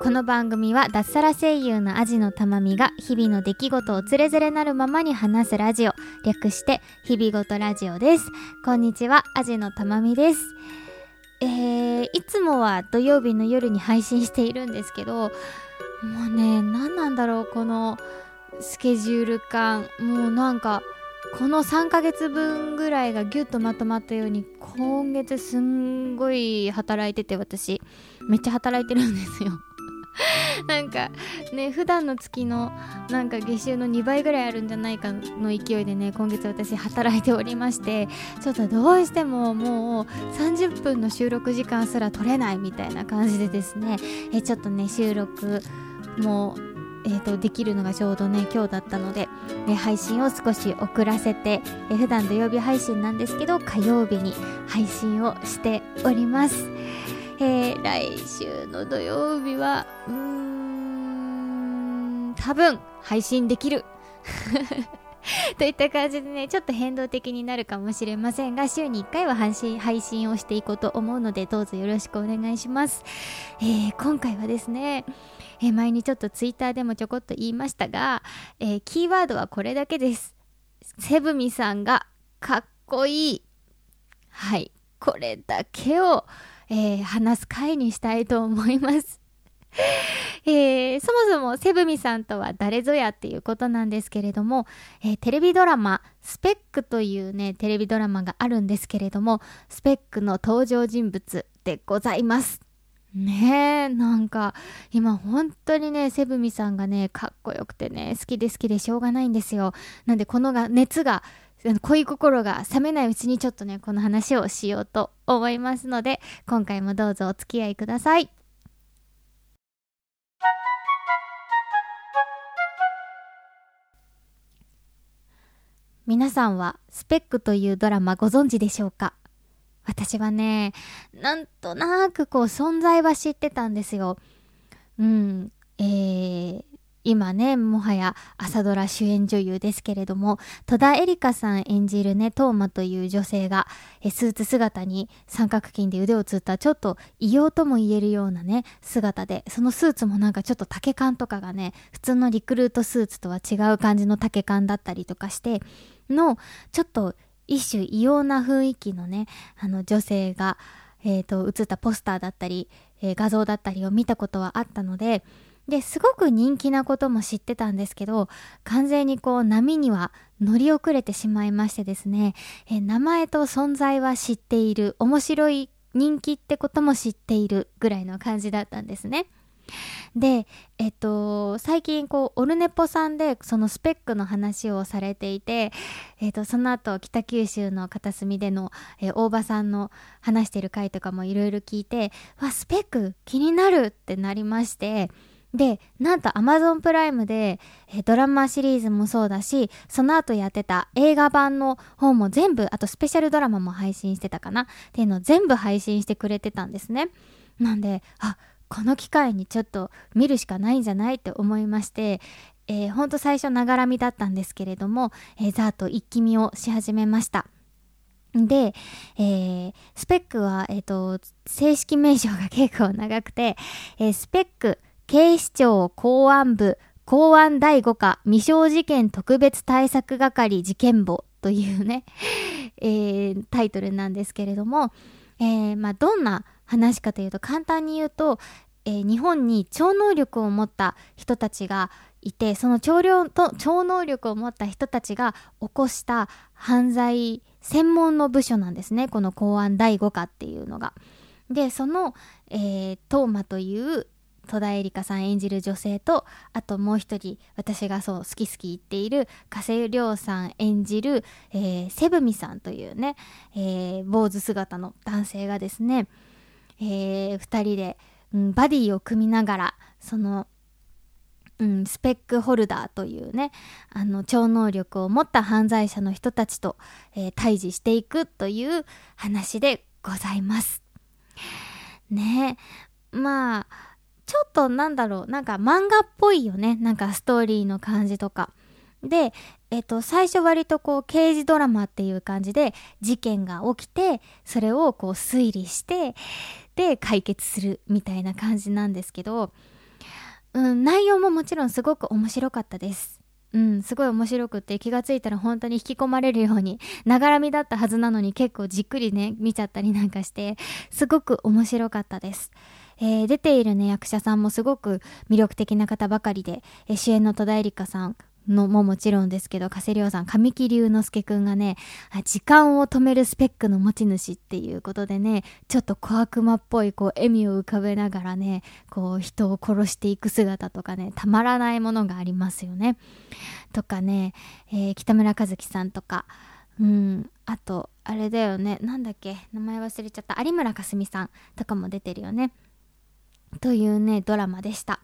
この番組は脱サラ声優のアジのたまみが日々の出来事をつれづれなるままに話すラジオ略して日々ごとラジオです。こんにちはアジのたまみです。えー、いつもは土曜日の夜に配信しているんですけどもうね何なんだろうこのスケジュール感。もうなんかこの3ヶ月分ぐらいがギュッとまとまったように今月すんごい働いてて私。めっちゃ働いてるんですよ。なんかね普段の月のなんか月収の2倍ぐらいあるんじゃないかの勢いでね今月私働いておりましてちょっとどうしてももう30分の収録時間すら取れないみたいな感じでですね。えちょっとね収録もうえーと、できるのがちょうどね今日だったので、ね、配信を少し遅らせて、えー、普段土曜日配信なんですけど火曜日に配信をしております。えー、来週の土曜日は、うーん、多分配信できる。といった感じでね、ちょっと変動的になるかもしれませんが、週に1回は配信配信をしていこうと思うので、どうぞよろしくお願いします。えー、今回はですね、えー、前にちょっとツイッターでもちょこっと言いましたが、えー、キーワードはこれだけです。セブミさんがかっこいい。はい。これだけを、えー、話す回にしたいと思います。えー、そもそもセブミさんとは誰ぞやっていうことなんですけれども、えー、テレビドラマ「スペック」というねテレビドラマがあるんですけれどもスペックの登場人物でございます。ねえなんか今本当にねセブミさんがねかっこよくてね好きで好きでしょうがないんですよ。なんでこのが熱が恋心が冷めないうちにちょっとねこの話をしようと思いますので今回もどうぞお付き合いください皆さんはスペックというドラマご存知でしょうか？私はねなんとなくこう存在は知ってたんですよ。うん。えー、今ね、もはや朝ドラ主演女優ですけれども、戸田恵梨香さん演じるね、トーマという女性が、えスーツ姿に三角筋で腕をつったちょっと異様とも言えるようなね、姿で、そのスーツもなんかちょっと丈感とかがね、普通のリクルートスーツとは違う感じの丈感だったりとかして、の、ちょっと一種異様な雰囲気のね、あの女性が、えっ、ー、と、映ったポスターだったり、えー、画像だったりを見たことはあったので、ですごく人気なことも知ってたんですけど完全にこう波には乗り遅れてしまいましてですねえ名前と存在は知っている面白い人気ってことも知っているぐらいの感じだったんですね。で、えっと、最近こう、オルネポさんでそのスペックの話をされていて、えっと、その後、北九州の片隅での、え大場さんの話してる回とかもいろいろ聞いて、わ、スペック気になるってなりまして、で、なんと Amazon プライムで、えドラマシリーズもそうだし、その後やってた映画版の方も全部、あとスペシャルドラマも配信してたかな？っていうのを全部配信してくれてたんですね。なんで、あ、この機会にちょっと見るしかないんじゃないって思いまして、えー、ほんと最初ながらみだったんですけれども、えー、ざーっと一気見をし始めました。で、えー、スペックは、え、ー、と、正式名称が結構長くて、えー、スペック警視庁公安部公安第5課未承事件特別対策係事件簿というね、えー、タイトルなんですけれども、えー、まあ、どんな話かというと簡単に言うと、えー、日本に超能力を持った人たちがいてその超量と超能力を持った人たちが起こした犯罪専門の部署なんですねこの公安第5課っていうのが。でその、えー、トーマという戸田恵梨香さん演じる女性とあともう一人私がそう好き好き言っている加瀬亮さん演じる、えー、セブミさんというね、えー、坊主姿の男性がですね、えー、2人で、うん、バディを組みながらそのうん、スペックホルダーというねあの超能力を持った犯罪者の人たちと、えー、対峙していくという話でございます。ねまあちょっとなんだろう、なんか漫画っぽいよね。なんかストーリーの感じとか。で、えっと、最初割とこう刑事ドラマっていう感じで事件が起きてそれをこう推理してで解決するみたいな感じなんですけど、うん、内容ももちろんすごく面白かったです。うん、すごい面白くって気がついたら本当に引き込まれるように、ながらみだったはずなのに結構じっくりね、見ちゃったりなんかして、すごく面白かったです。えー、出ているね、役者さんもすごく魅力的な方ばかりで、えー、主演の戸田恵梨香さん、のももちろんですけど、加瀬亮さん、神木隆之介くんがね、時間を止めるスペックの持ち主っていうことでね、ちょっと小悪魔っぽいこう笑みを浮かべながらね、こう人を殺していく姿とかね、たまらないものがありますよね。とかね、えー、北村和樹さんとか、うん、あと、あれだよね、なんだっけ、名前忘れちゃった、有村架純さんとかも出てるよね。というね、ドラマでした。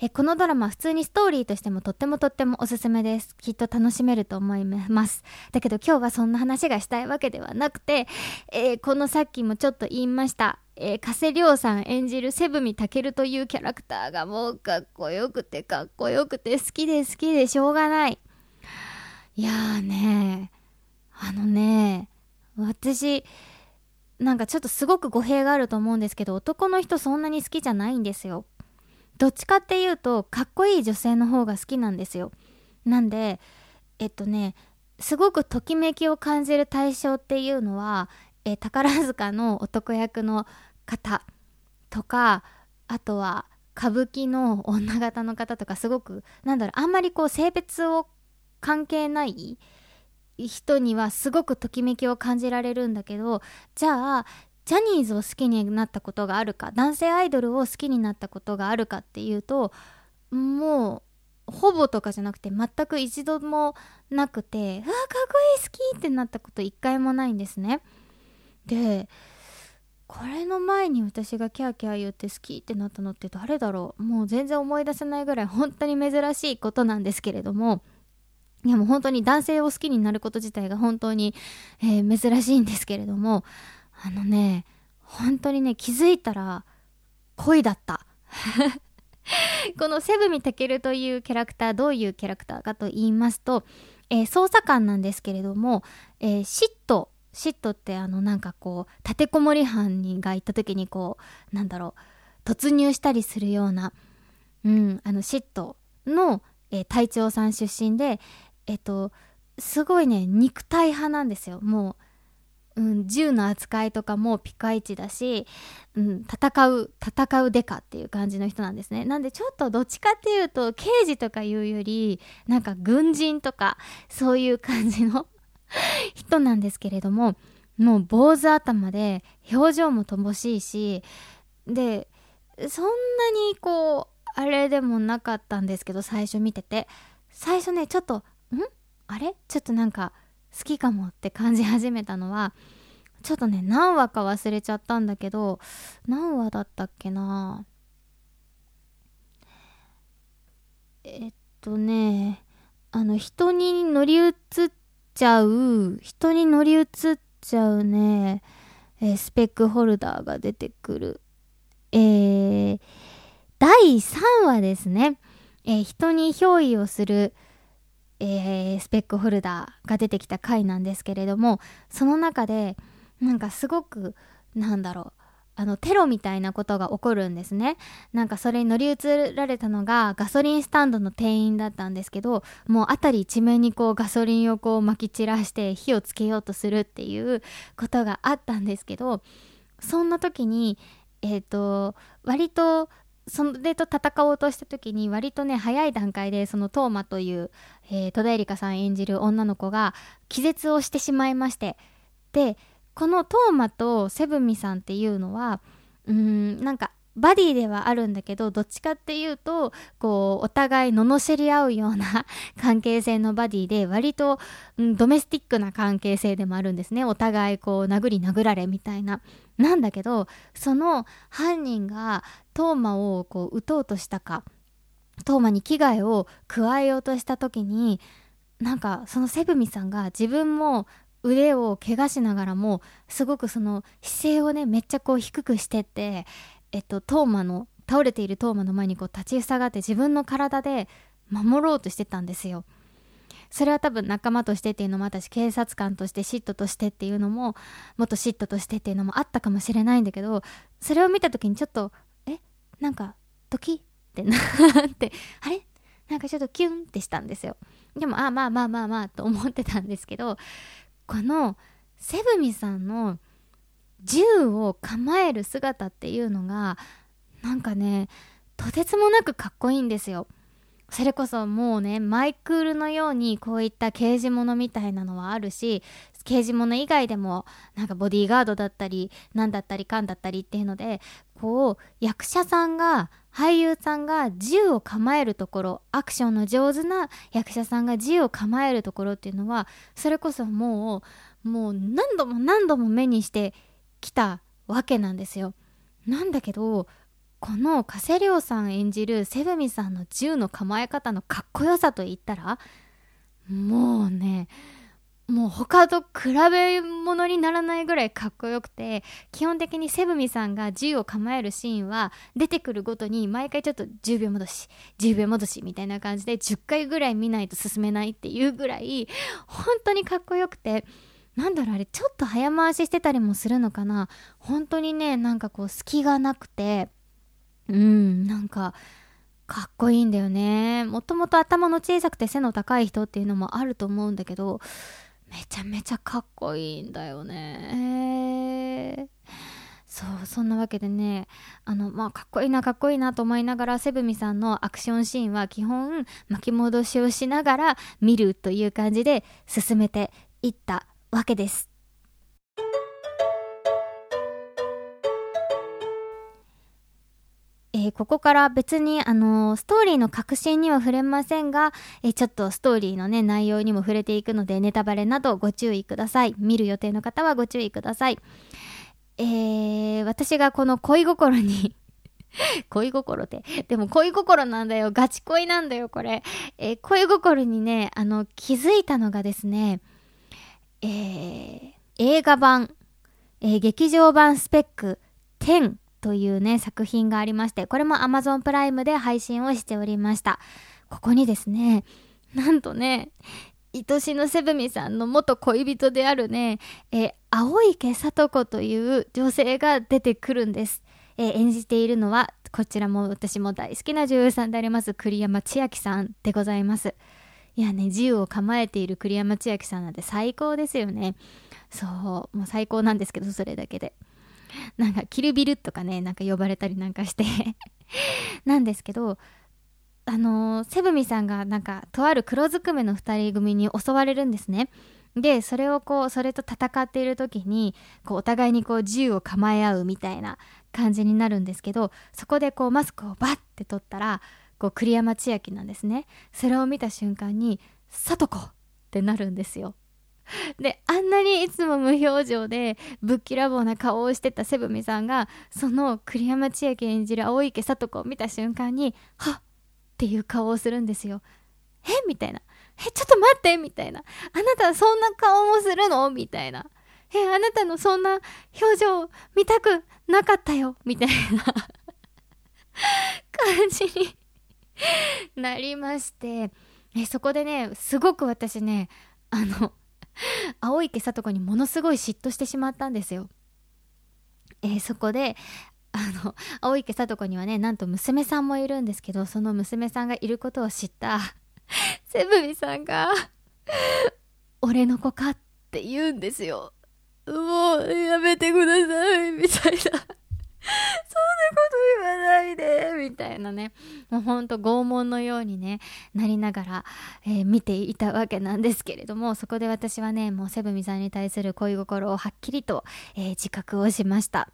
えこのドラマ普通にストーリーとしてもとってもとってもおすすめです。きっと楽しめると思います。だけど今日はそんな話がしたいわけではなくて、えー、このさっきもちょっと言いました。えー、加瀬亮さん演じるセブミタケルというキャラクターがもうかっこよくてかっこよくて好きで好きでしょうがない。いやーねあのね私、なんかちょっとすごく語弊があると思うんですけど、男の人そんなに好きじゃないんですよ。どっちかっていうとかっこいい女性の方が好きなんですよ。なんでえっとねすごくときめきを感じる対象っていうのは、え宝塚の男役の方とかあとは歌舞伎の女形の方とかすごくなんだろうあんまりこう性別を関係ない人にはすごくときめきを感じられるんだけどじゃあジャニーズを好きになったことがあるか男性アイドルを好きになったことがあるかっていうともうほぼとかじゃなくて全く一度もなくてうわかっこいい好きってなったこと一回もないんですね。でこれの前に私がキャーキャー言って好きってなったのって誰だろう。もう全然思い出せないぐらい本当に珍しいことなんですけれども。いやもう本当に男性を好きになること自体が本当に、えー、珍しいんですけれども。あのね、本当にね、気づいたら恋だった。このセブミタケルというキャラクター、どういうキャラクターかと言いますと、えー、捜査官なんですけれども、えー、嫉妬、嫉妬ってあのなんかこう、立てこもり犯人が行った時にこう、なんだろう、突入したりするような、うん、あの嫉妬の、えー、隊長さん出身で、えっと、すごいね、肉体派なんですよ。もう、うん、銃の扱いとかもピカイチだし、うん、戦う戦うデカっていう感じの人なんですね。なんでちょっとどっちかっていうと刑事とかいうよりなんか軍人とかそういう感じの人なんですけれどももう坊主頭で表情も乏しいしでそんなにこうあれでもなかったんですけど最初見てて。最初ねちょっとん？あれ？ちょっとなんか好きかもって感じ始めたのはちょっとね何話か忘れちゃったんだけど何話だったっけな。えっとねあの人に乗り移っちゃう人に乗り移っちゃうね、えー、スペックホルダーが出てくる。えー、第3話ですね、えー、人に憑依をするえー、スペックホルダーが出てきた回なんですけれどもその中でなんかすごくなんだろうあのテロみたいなことが起こるんですね。なんかそれに乗り移られたのがガソリンスタンドの店員だったんですけどもう辺り一面にこうガソリンをこう撒き散らして火をつけようとするっていうことがあったんですけどそんな時にえっ、ー、と割とそれと戦おうとした時に割とね早い段階でそのトーマという、えー、戸田恵梨香さん演じる女の子が気絶をしてしまいまして。でこのトーマとセブミさんっていうのはうーんなんかバディではあるんだけどどっちかっていうとこうお互い罵り合うような 関係性のバディで割と、うん、ドメスティックな関係性でもあるんですね。お互いこう殴り殴られみたいな。なんだけどその犯人がトーマをこう撃とうとしたかトーマに危害を加えようとした時になんかそのセブミさんが自分も腕を怪我しながらもすごくその姿勢をねめっちゃこう低くしてってえっと、トーマの倒れているトーマの前にこう立ちふさがって自分の体で守ろうとしてたんですよ。それは多分仲間としてっていうのもあったし警察官として嫉妬としてっていうのももっと嫉妬としてっていうのもあったかもしれないんだけどそれを見た時にちょっとえなんかドキってなって あれ？なんかちょっとキュンってしたんですよでもあまあまあまあまあと思ってたんですけどこのセブミさんの銃を構える姿っていうのがなんかねとてつもなくかっこいいんですよ。それこそもうねマイクールのようにこういった刑事物みたいなのはあるし刑事物以外でもなんかボディーガードだったり何だったりかんだったりっていうのでこう役者さんが俳優さんが銃を構えるところアクションの上手な役者さんが銃を構えるところっていうのはそれこそもうもう何度も何度も目にしてきたわけなんですよ。なんだけどこの加瀬亮さん演じるセブミさんの銃の構え方のかっこよさといったらもうねもう他と比べ物にならないぐらいかっこよくて基本的にセブミさんが銃を構えるシーンは出てくるごとに毎回ちょっと10秒戻し10秒戻しみたいな感じで10回ぐらい見ないと進めないっていうぐらい本当にかっこよくてなんだろうあれちょっと早回ししてたりもするのかな？本当にねなんかこう隙がなくてうんなんかかっこいいんだよね。もともと頭の小さくて背の高い人っていうのもあると思うんだけどめちゃめちゃかっこいいんだよね。そうそんなわけでねあのまあかっこいいなかっこいいなと思いながらセブミさんのアクションシーンは基本巻き戻しをしながら見るという感じで進めていったわけですえー、ここから別にあのー、ストーリーの核心には触れませんが、えー、ちょっとストーリーのね、内容にも触れていくので、ネタバレなどご注意ください。見る予定の方はご注意ください。えー、私がこの恋心に 恋心って。でも恋心なんだよ。ガチ恋なんだよ、これ。え、恋心にね、あの、気づいたのがですね、えー、映画版、えー、劇場版スペック10というね、作品がありまして、これも Amazon プライムで配信をしておりました。ここにですね、なんとね、愛しのセブミさんの元恋人であるね、え青池里子という女性が出てくるんです。え演じているのは、こちらも私も大好きな女優さんであります、栗山千明さんでございます。いやね、銃を構えている栗山千明さんなんて最高ですよね。そう、もう最高なんですけど、それだけで。なんかキルビルとかねなんか呼ばれたりなんかして なんですけどあのー、セブミさんがなんかとある黒ずくめの2人組に襲われるんですねでそれをこうそれと戦っている時にこうお互いにこう銃を構え合うみたいな感じになるんですけどそこでこうマスクをバッて取ったらこう栗山千明なんですねそれを見た瞬間に「聡子!」ってなるんですよであんなにいつも無表情でぶっきらぼうな顔をしてたセブミさんがその栗山千明演じる青池里子を見た瞬間にはっっていう顔をするんですよ。え？みたいな。え、ちょっと待ってみたいな。あなたそんな顔もするの？みたいな。え、あなたのそんな表情見たくなかったよみたいな感じに なりまして。え、そこでね、すごく私ね、あの、青池里子にものすごい嫉妬してしまったんですよ。え、そこであの青池里子にはねなんと娘さんもいるんですけどその娘さんがいることを知ったセブミさんが「俺の子か?」って言うんですよ。もうやめてくださいみたいなこと言わないでみたいなね。もうほんと拷問のようにねなりながら、えー、見ていたわけなんですけれどもそこで私はねもうセブミさんに対する恋心をはっきりと、えー、自覚をしました。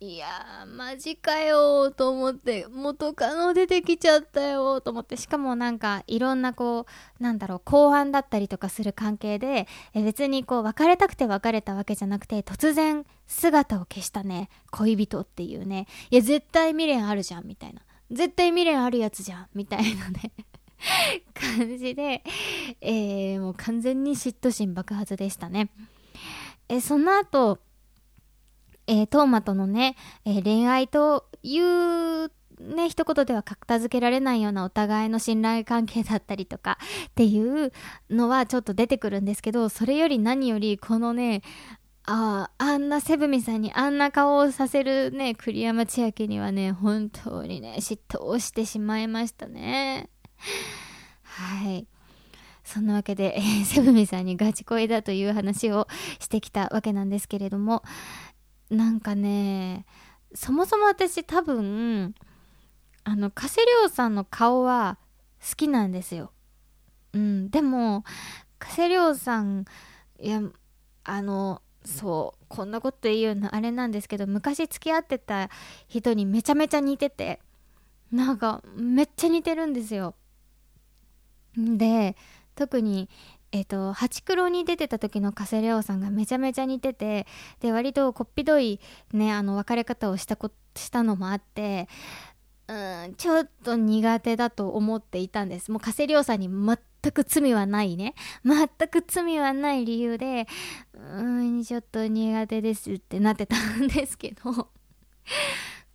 いやー、マジかよと思って、元カノ出てきちゃったよと思って、しかもなんかいろんなこう、なんだろう、後半だったりとかする関係で、え別にこう別れたくて別れたわけじゃなくて、突然姿を消したね、恋人っていうね、いや、絶対未練あるじゃん、みたいな。絶対未練あるやつじゃん、みたいなね感じで、えー、もう完全に嫉妬心爆発でしたね。えその後、えー、トーマとのね、えー、恋愛というね、一言では片付けられないようなお互いの信頼関係だったりとかっていうのはちょっと出てくるんですけど、それより何よりこのね、ああ、あんなセブミさんにあんな顔をさせるね、栗山千明にはね、本当にね、嫉妬をしてしまいましたね。はい。そんなわけで、えー、セブミさんにガチ恋だという話をしてきたわけなんですけれども、なんかね、そもそも私多分、あの、加瀬亮さんの顔は好きなんですよ。うん、でも、加瀬亮さん、いや、あの、そう、こんなこと言うのあれなんですけど、昔付き合ってた人にめちゃめちゃ似てて、なんか、めっちゃ似てるんですよ。で、特にえっ、ー、と、ハチクロに出てた時の加瀬亮さんがめちゃめちゃ似てて、で、割とこっぴどいね、あの、別れ方をしたこ、したのもあって、うん、ちょっと苦手だと思っていたんです。もう加瀬亮さんに全く罪はないね。全く罪はない理由で、うん、ちょっと苦手ですってなってたんですけど、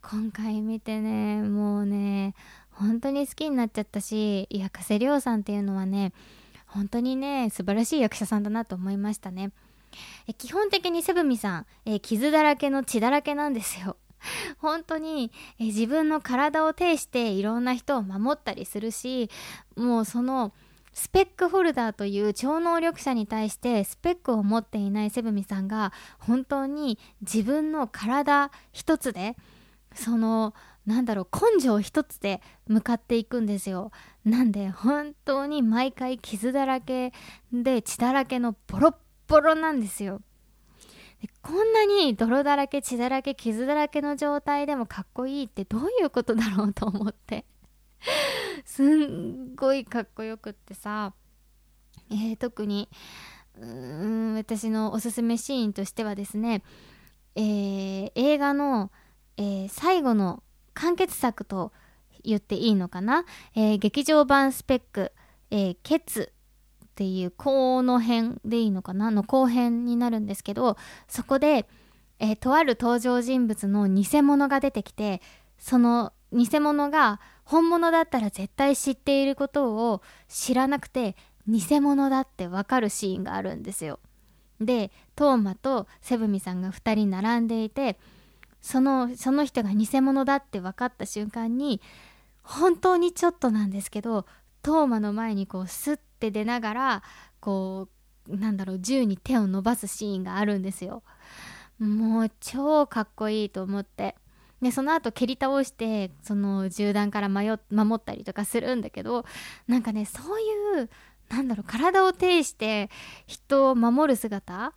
今回見てね、もうね、本当に好きになっちゃったし、いや、加瀬亮さんっていうのはね、本当にね、素晴らしい役者さんだなと思いましたね。え基本的にセブミさん、え傷だらけの血だらけなんですよ。本当にえ自分の体を呈していろんな人を守ったりするし、もうそのスペックホルダーという超能力者に対してスペックを持っていないセブミさんが本当に自分の体一つでそのなんだろう根性一つで向かっていくんですよ。なんで本当に毎回傷だらけで血だらけのボロッボロなんですよ。でこんなに泥だらけ血だらけ傷だらけの状態でもかっこいいってどういうことだろうと思って。すんごいかっこよくってさ、えー、特にうん私のおすすめシーンとしてはですね、えー、映画の、えー、最後の完結作と言っていいのかな、えー、劇場版スペック、えー、ケツっていう後の編でいいのかな？の後編になるんですけどそこで、えー、とある登場人物の偽物が出てきてその偽物が本物だったら絶対知っていることを知らなくて偽物だってわかるシーンがあるんですよ。でトーマとセブミさんが2人並んでいてそのその人が偽物だって分かった瞬間に本当にちょっとなんですけどトーマの前にこうスッて出ながらこうなんだろう銃に手を伸ばすシーンがあるんですよ。もう超かっこいいと思ってでその後蹴り倒してその銃弾から迷守ったりとかするんだけどなんかねそういうなんだろう体を呈して人を守る姿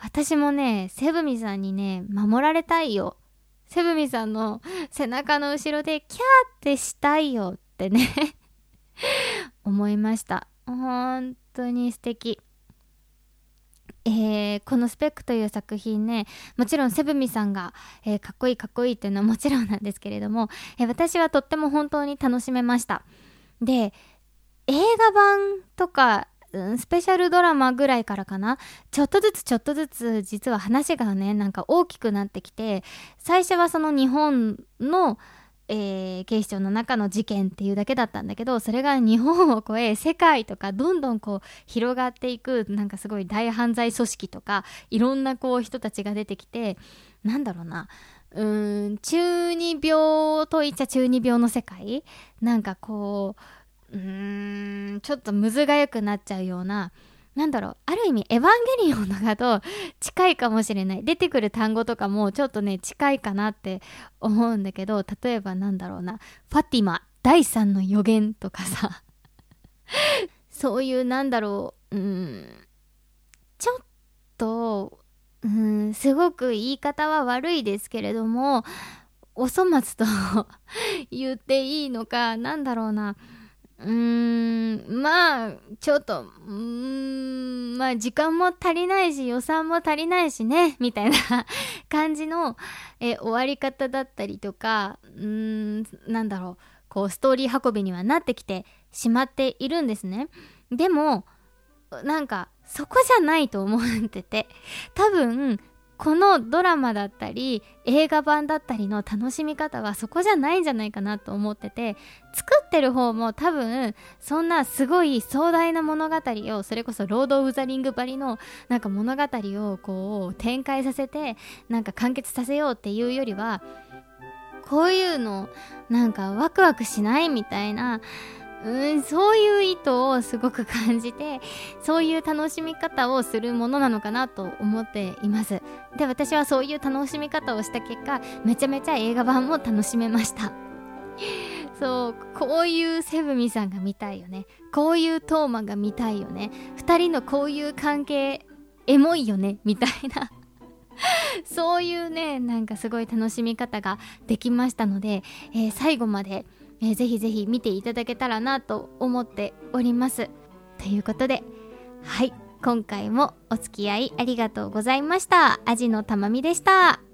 私もねセブミさんにね守られたいよセブミさんの背中の後ろでキャーってしたいよってね 思いました。本当に素敵。えー、この「スペック」という作品ねもちろんセブミさんが、えー、かっこいいかっこいいっていうのはもちろんなんですけれども、えー、私はとっても本当に楽しめましたで映画版とかうんスペシャルドラマぐらいからかな。ちょっとずつちょっとずつ実は話がねなんか大きくなってきて最初はその日本の、えー、警視庁の中の事件っていうだけだったんだけどそれが日本を超え世界とかどんどんこう広がっていくなんかすごい大犯罪組織とかいろんなこう人たちが出てきてなんだろうな。うん中二病といっちゃ中二病の世界。なんかこううーん、ちょっとむずがゆくなっちゃうような、なんだろう、ある意味、エヴァンゲリオンとか と近いかもしれない。出てくる単語とかもちょっとね、近いかなって思うんだけど、例えばなんだろうな、ファティマ、第三の予言とかさ、そういうなんだろう、うん、ちょっと、うん、すごく言い方は悪いですけれども、お粗末と 言っていいのか、なんだろうな、うーん、まあ、ちょっと、うーん、まあ時間も足りないし予算も足りないしね、みたいな感じの、え終わり方だったりとか、うーん、なんだろう、こうストーリー運びにはなってきてしまっているんですね。でも、なんか、そこじゃないと思ってて、多分、このドラマだったり映画版だったりの楽しみ方はそこじゃないんじゃないかなと思ってて作ってる方も多分そんなすごい壮大な物語をそれこそロード・オブ・ザ・リングばりのなんか物語をこう展開させてなんか完結させようっていうよりはこういうのなんかワクワクしないみたいなうんそういう意図をすごく感じてそういう楽しみ方をするものなのかなと思っています。で私はそういう楽しみ方をした結果めちゃめちゃ映画版も楽しめました。そうこういうセブミさんが見たいよね。こういうトーマが見たいよね。2人のこういう関係エモいよね。みたいな。そういうねなんかすごい楽しみ方ができましたので、えー、最後までえー、ぜひぜひ見ていただけたらなと思っております。ということで、はい、今回もお付き合いありがとうございました。アジのたまみでした。